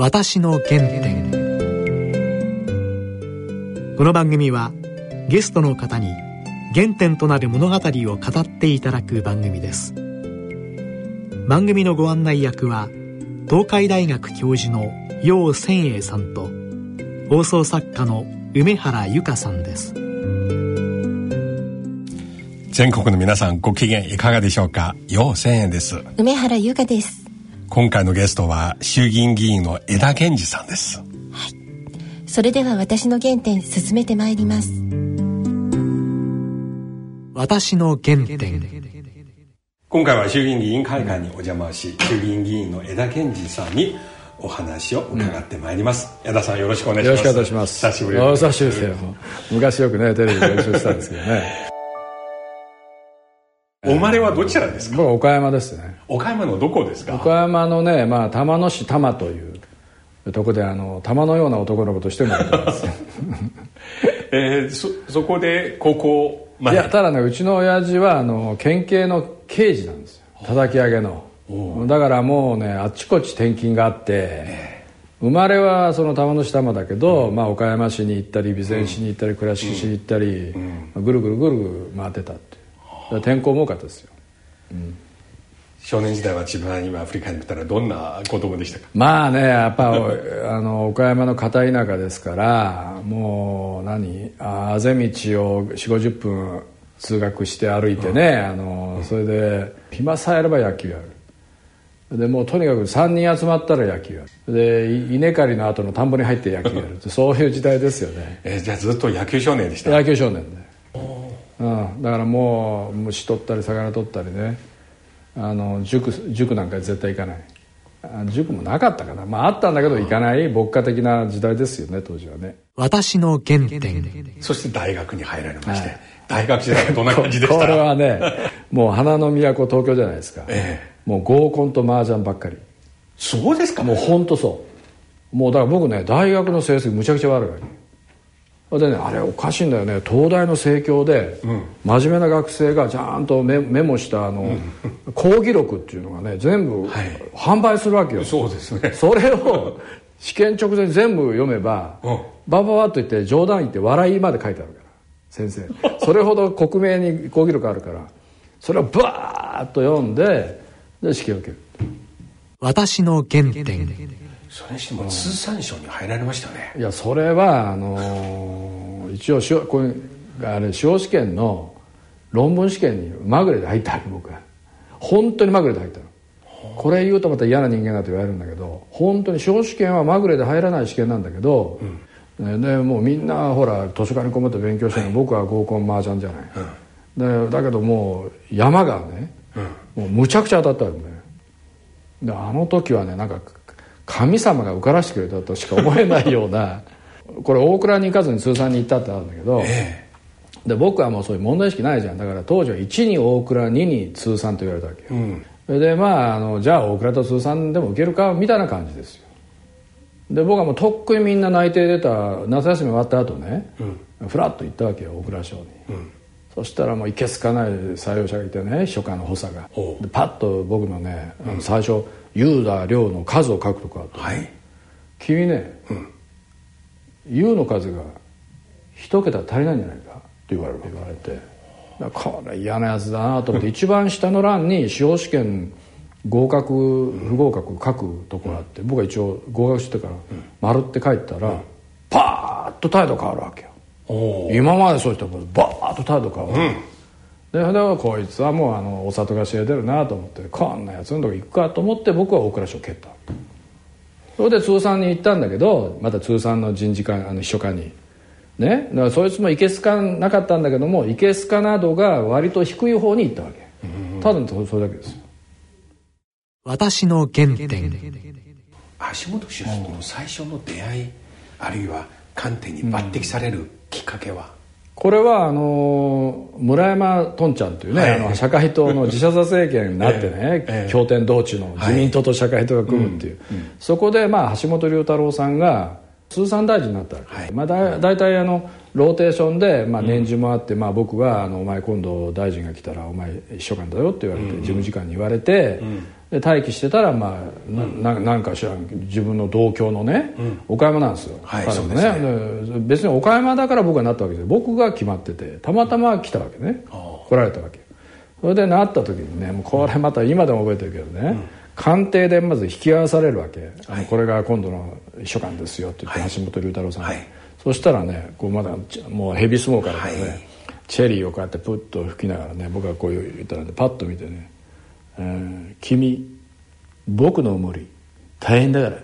私の原点。この番組はゲストの方に原点となる物語を語っていただく番組です。番組のご案内役は東海大学教授の楊千栄さんと放送作家の梅原由香さんです。全国の皆さんご機嫌いかがでしょうか？楊千円です。梅原由香です今回のゲストは衆議院議員の枝健二さんです。はい。それでは私の原点進めてまいります。私の原点。今回は衆議院議員会館にお邪魔し衆議院議員の枝健二さんにお話を伺ってまいります、うん、枝さんよろしくお願いします。よろしくお願いします。久しぶりお久しぶりですよ。昔よくねテレビでご一緒したんですけどねお生まれはどちらですか？岡山ですね。岡山のどこですか？岡山のね、まあ、玉野市玉というとこであの玉のような男の子として生まれてます。えー、そそこで高校まで。いやただねうちの親父はあの県警の刑事なんですよ。叩き上げの。だからもうねあっちこっち転勤があって、生まれはその玉野市玉だけど、うん、まあ、岡山市に行ったり備前市に行ったり倉敷市に行ったり、うん、ぐるぐるぐるぐる回ってたって天候も多かったですよ、うん、少年時代は自分は今振り返ったらどんな子供でしたか？まあねやっぱ あの岡山の片田舎ですからもう何あぜ道を4 5 0分通学して歩いてね、うん、あのそれで暇さえあれば野球やる。でもうとにかく3人集まったら野球やる。で稲刈りの後の田んぼに入って野球やる。っ てそういう時代ですよね。えじゃあずっと野球少年でした？野球少年でうん、だからもう虫取ったり魚取ったりね。あの塾塾なんか絶対行かない。塾もなかったかな。まああったんだけど行かない。牧歌的な時代ですよね当時はね。私の原点。そして大学に入られまして、はい、大学時代はどんな感じでした？これはねもう花の都東京じゃないですか、ええ、もう合コンと麻雀ばっかり。そうですか？もう本当そう。もうだから僕ね大学の成績むちゃくちゃ悪いわけでねあれおかしいんだよね。東大の盛況で、うん、真面目な学生がちゃんとメメモしたあの、うん、講義録っていうのがね全部、販売するわけよ。そうですね。それを試験直前全部読めば、うん、バババッと言って冗談言って笑いまで書いてあるから先生。それほど克明に講義録あるから。それをバーッと読んでで試験を受ける。私の原点。それにしても通産省に入られましたね。いやそれはあのー、一応これあれ司法試験の論文試験にまぐれで入ったわけ僕は。本当にまぐれで入ったの。これ言うとまた嫌な人間だと言われるんだけど本当に司法試験はまぐれで入らない試験なんだけど、うん、でもうみんなほら図書館にこもって勉強してるの、はい、僕は合コン麻雀じゃない、うん、でだけどもう山がね、うん、もうむちゃくちゃ当たったんだよ。であの時はねなんか神様が受からしてくれたとしか思えないようなこれ大倉に行かずに通算に行ったってあるんだけど、えで僕はもうそういう問題意識ないじゃん。だから当時は1に大倉2に通算と言われたわけよ、うん、でまああのじゃあ大倉と通算でも受けるかみたいな感じですよ。で僕はもうとっくにみんな内定出た夏休み終わった後ね、うん、フラッと行ったわけよ大倉省に、うん、そしたらもういけすかない採用者がいてね秘書官の補佐が。でパッと僕のね、最初ユーダ量の数を書くとかはい、君ね、うん、U の数が一桁足りないんじゃないかって言われ言われてこれ嫌なやつだなと思って一番下の欄に司法試験合格不合格書くとこがあって僕は一応合格してから「丸って書いたらパーッと態度変わるわけよ。今までそうしたらバーッと態度変わる、うん。ででこいつはもうあのお里が知れてるなと思ってこんなやつのとこ行くかと思って僕は大蔵省を蹴ったそれで通産に行ったんだけどまた通産の人事課あの秘書課に。ね。だからそいつもいけすかなかったんだけどもいけすかなどが割と低い方に行ったわけ。ただそれだけですよ。私の原点。橋本氏の最初の出会いあるいは官邸に抜擢されるきっかけは、これはあの村山とんちゃんというね、はい、あの社会党の自社座政権になってね、えー、経典同地の自民党と社会党が組むっていう、はい。うん、そこでまあ橋本龍太郎さんが通産大臣になったわけ、はい、まあ、だ大体あのローテーションで、まあ、年次もあって、うん、まあ、僕はあの「お前今度大臣が来たらお前秘書官だよ」って言われて、うん、事務次官に言われて、で待機してたらまあなななんか知らん自分の同郷のね、岡山なんですよ、はい彼もね。そうで別に岡山だから僕がなったわけで僕が決まっててたまたま来たわけね。来られたわけ。それでなった時にねもうこれまた今でも覚えてるけどね、官邸でまず引き合わされるわけ、あのこれが今度の秘書官ですよって言って、はい。橋本龍太郎さん、はい。そしたらねこうまだちもうヘビスモーカーだからね、はい。チェリーをこうやってプッと吹きながらね僕がこう言ったらねパッと見てね「えー君僕の無理大変だから」っ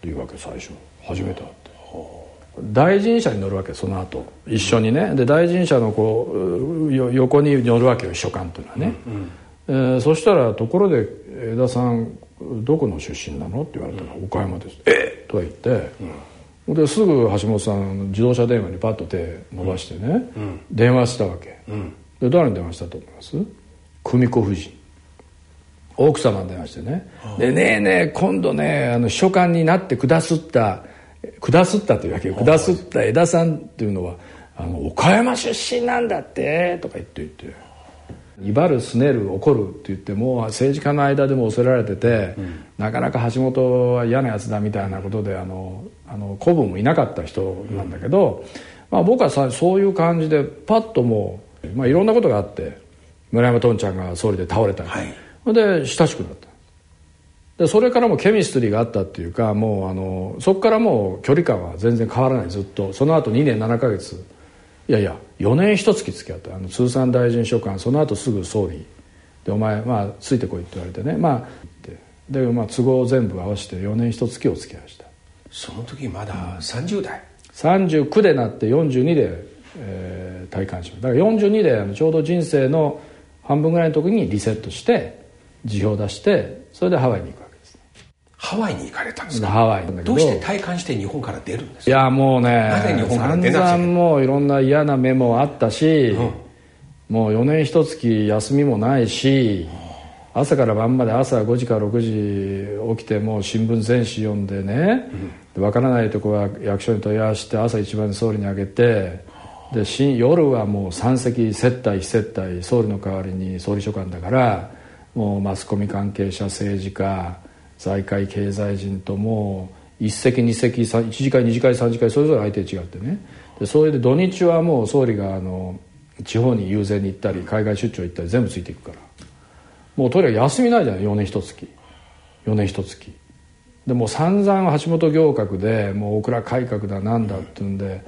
ていうわけ最初初めて会って。大臣車に乗るわけその後。一緒にね。で大臣車のこうよ横に乗るわけよ秘書官というのはね、えーそしたら「ところで江田さんどこの出身なの?」って言われたら「岡山です」えっ！とか言って、ですぐ橋本さん自動車電話にパッと手伸ばしてね、電話したわけ、で誰に電話したと思います？久美子夫人奥様に電話してね「でねえねえ今度ねあの秘書官になってくだすったくだすったというわけよ。くだすった江田さんっていうのはあの岡山出身なんだって」とか言って言って。威張るすねる怒るって言っても政治家の間でも恐れられてて、なかなか橋本は嫌なやつだみたいなことであのあの子分もいなかった人なんだけど、まあ、僕はさそういう感じでパッともう、まあ、いろんなことがあって村山とんちゃんが総理で倒れたり、はいで親しくなった。でそれからもケミストリーがあったっていうかもうあのそこからもう距離感は全然変わらない。ずっと。その後2年7ヶ月。いやいや4年一月付き合った。あの通産大臣秘書官その後すぐ総理。でお前まあついてこいって言われてね。まあでで、まあ、都合全部合わせて4年一月お付き合いした。その時まだ30代。39でなって42で、えー、退官しました。だから42であのちょうど人生の半分ぐらいの時にリセットして辞表を出してそれでハワイに行くわけですハワイに行かれたんですか？ハワイどどうして退官して日本から出るんですいかやもうねなぜ日本から散出なくちもういろんな嫌な目もあったし、もう4年一月休みもないし朝から晩まで朝5時から6時起きてもう新聞全紙読んでね、で分からないとこは役所に問い合わせて朝一番総理にあげてでし夜はもう3席接待非接待総理の代わりに総理書官だからもうマスコミ関係者政治家財界経済人ともう一席二席1次会2次会3次会それぞれ相手違ってね。でそれで土日はもう総理があの地方に遊説に行ったり海外出張行ったり全部ついていくから。もうとにかく休みないじゃない4年一月。4年一月。でもう散々橋本行革でもう大蔵改革だなんだっていうんで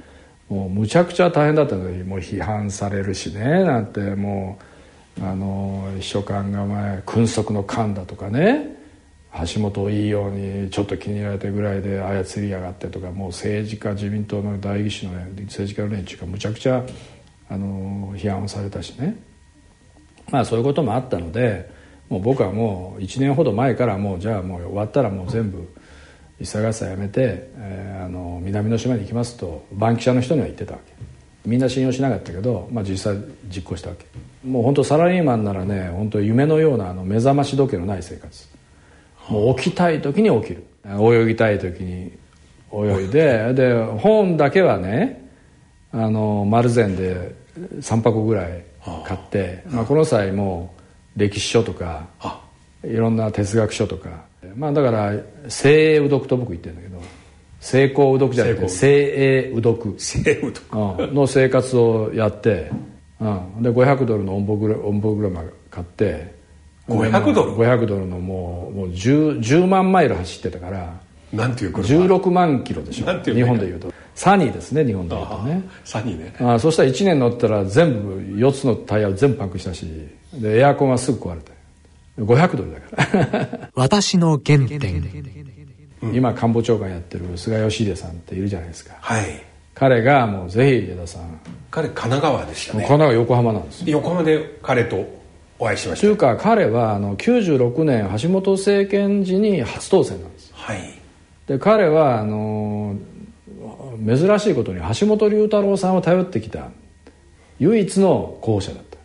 もうむちゃくちゃ大変だったのにもう批判されるしねなんてもうあの秘書官が前君側の官だとかね橋本をいいようにちょっと気に入られてぐらいで操りやがってとかもう政治家自民党の代議士の、ね、政治家の連中がむちゃくちゃあの批判をされたしね。まあそういうこともあったのでもう僕はもう1年ほど前からもうじゃあもう終わったらもう全部一切合切やめて、えーあの南の島に行きますとバンキシャの人には言ってたわけ。みんな信用しなかったけど、まあ、実際実行したわけ。もう本当サラリーマンならね本当夢のようなあの目覚まし時計のない生活。もう起きたい時に起きる。泳ぎたい時に泳いで で本だけはねあの丸善で3箱ぐらい買って、まあ、この際もう歴史書とかいろんな哲学書とか。まあだから精鋭う読と僕言ってるんだけど成功う読じゃなくて精鋭う読西武とかうん。の生活をやって、うん、で500ドルのオンボグラオンボグラマ買って500ドル？500ドルのもうもう 10, 10万マイル走ってたからなんていう車16万キロでしょ。なんていう日本でいうと。サニーですね日本でいうとね。サニーね。あそしたら1年乗ったら全部4つのタイヤを全部パンクしたしでエアコンはすぐ壊れて500ドルだから。私の原点今官房長官やってる菅義偉さんっているじゃないですか。はい。彼がもうぜひ江田さん。彼神奈川でしたね。神奈川横浜なんです横浜で彼とお会いしました。というか彼はあの96年橋本政権時に初当選なんです。はい。で彼はあの珍しいことに橋本龍太郎さんを頼ってきた唯一の候補者だった。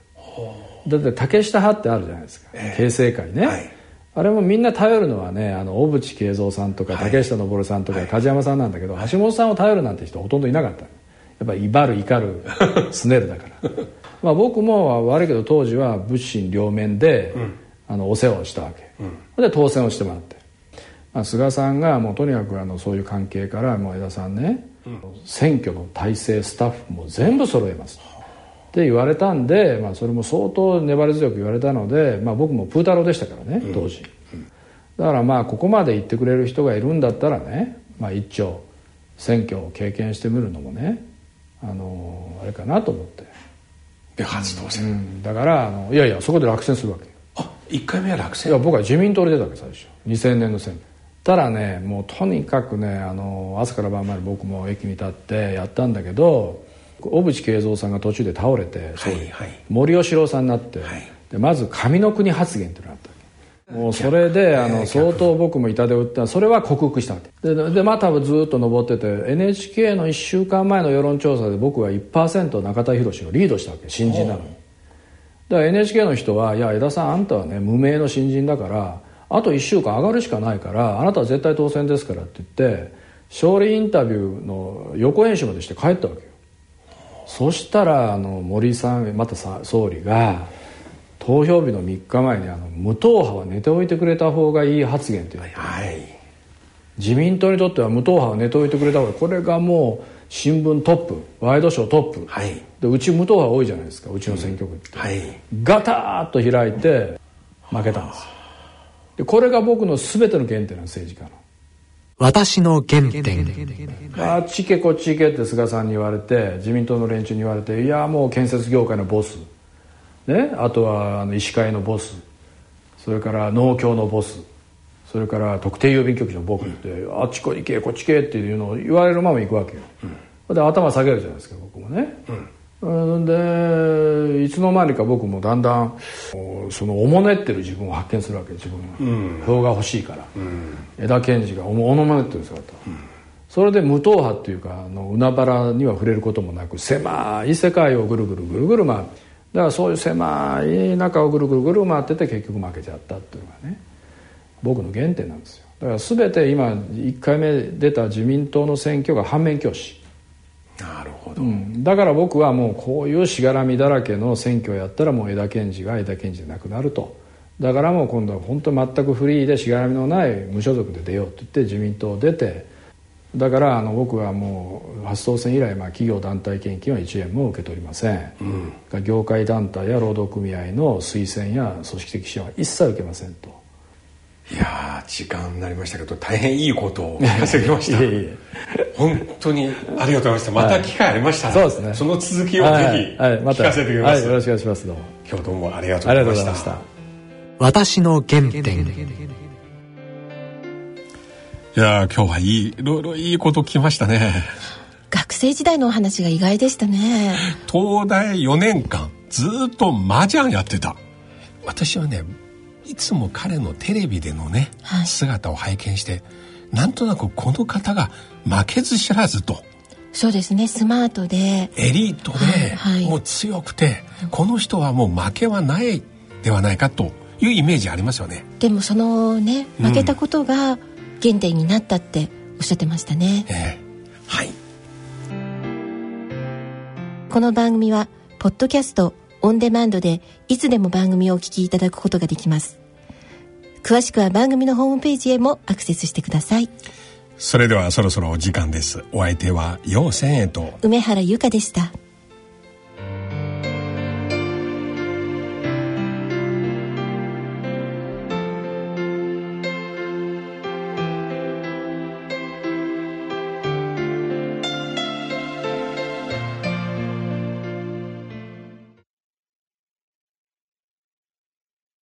だって竹下派ってあるじゃないですか、ええ。形成会ね、はいあれもみんな頼るのはねあの小渕恵三さんとか竹下登さんとか梶山さんなんだけど、橋本さんを頼るなんて人ほとんどいなかった。やっぱり威張る怒るすねるだから。まあ僕も悪いけど当時は物心両面で、あのお世話をしたわけ、で当選をしてもらって、まあ、菅さんがもうとにかくあのそういう関係からもう江田さんね、選挙の体制スタッフも全部揃えますって言われたんで、まあ、それも相当粘り強く言われたので、まあ、僕もプータローでしたからね当時、だからまあここまで言ってくれる人がいるんだったらね、まあ、一丁選挙を経験してみるのもねあのあれかなと思って、で初当選、うん、だからあのいやいやそこで落選するわけあ一1回目は落い選や僕は自民党で出たわけ最初。2000年の選挙。ただねもうとにかくねあの朝から晩まで僕も駅に立ってやったんだけど小渕恵三さんが途中で倒れて、総理はい。森喜朗さんになって、はい。でまず上の国発言っていうのがあったもうそれであの相当僕も痛手を打った。それは克服したわけ。ででまたずっと上ってて NHK の1週間前の世論調査で僕は1%中田博をリードしたわけ。新人なのに。だから NHK の人は「いや江田さんあんたはね無名の新人だからあと1週間上がるしかないからあなたは絶対当選ですから」って言って勝利インタビューの予行演習までして帰ったわけよそしたらあの森さんまたさ総理が投票日の3日前にあの無党派は寝ておいてくれた方がいい発言っていう。のはい。自民党にとっては無党派は寝ておいてくれた方がこれがもう新聞トップワイドショートップ、はい。でうち無党派多いじゃないですかうちの選挙区って、はい。ガターッと開いて負けたんですよ。でこれが僕の全ての原点なんです政治家の私の原点。あっち行けこっち行けって菅さんに言われて自民党の連中に言われていやもう建設業界のボス、ね、あとはあの医師会のボス。それから農協のボス。それから特定郵便局のボスって、あっちこ行けこっち行けっていうのを言われるまま行くわけよ、で頭下げるじゃないですか僕もね、うん、でいつの間にか僕もだんだんおそのおもねってる自分を発見するわけ自分が、票が欲しいから、枝賢治がおもおもねってる姿、それで無党派っていうかあの海原には触れることもなく狭い世界をぐるぐるぐるぐる回る。だからそういう狭い中をぐるぐるぐる回ってて結局負けちゃったっていうのがね僕の原点なんですよ。だから全て今1回目出た自民党の選挙が反面教師。なるほど、うん。だから僕はもうこういうしがらみだらけの選挙をやったらもう枝賢治が枝賢治でなくなると。だからもう今度は本当に全くフリーでしがらみのない無所属で出ようって言って自民党を出て。だからあの僕はもう初当選以来、まあ、企業団体献金は1円も受け取りません、業界団体や労働組合の推薦や組織的支援は一切受けませんといやー時間になりましたけど大変いいことを聞かせてきました。いえいえ。本当にありがとうございました。また機会ありましたら、そうですね。その続きをぜひはいはい。また。聞かせてください、はい、よろしくお願いします。どうも。今日どうもありがとうございました。た。私の原点。いやー今日はいいいろいろいいこと聞きましたね。学生時代のお話が意外でしたね。東大4年間ずーっと麻雀やってた。私はねいつも彼のテレビでのね、はい。姿を拝見してなんとなくこの方が負けず知らずと。そうですねスマートで。エリートで、はいはい。もう強くてこの人はもう負けはないではないかというイメージありますよね。でもそのね負けたことが原点になったっておっしゃってましたね、ええ。はい。この番組はポッドキャストオンデマンドでいつでも番組をお聞きいただくことができます。詳しくは番組のホームページへもアクセスしてください。それではそろそろお時間です。お相手は陽千恵と。梅原由香でした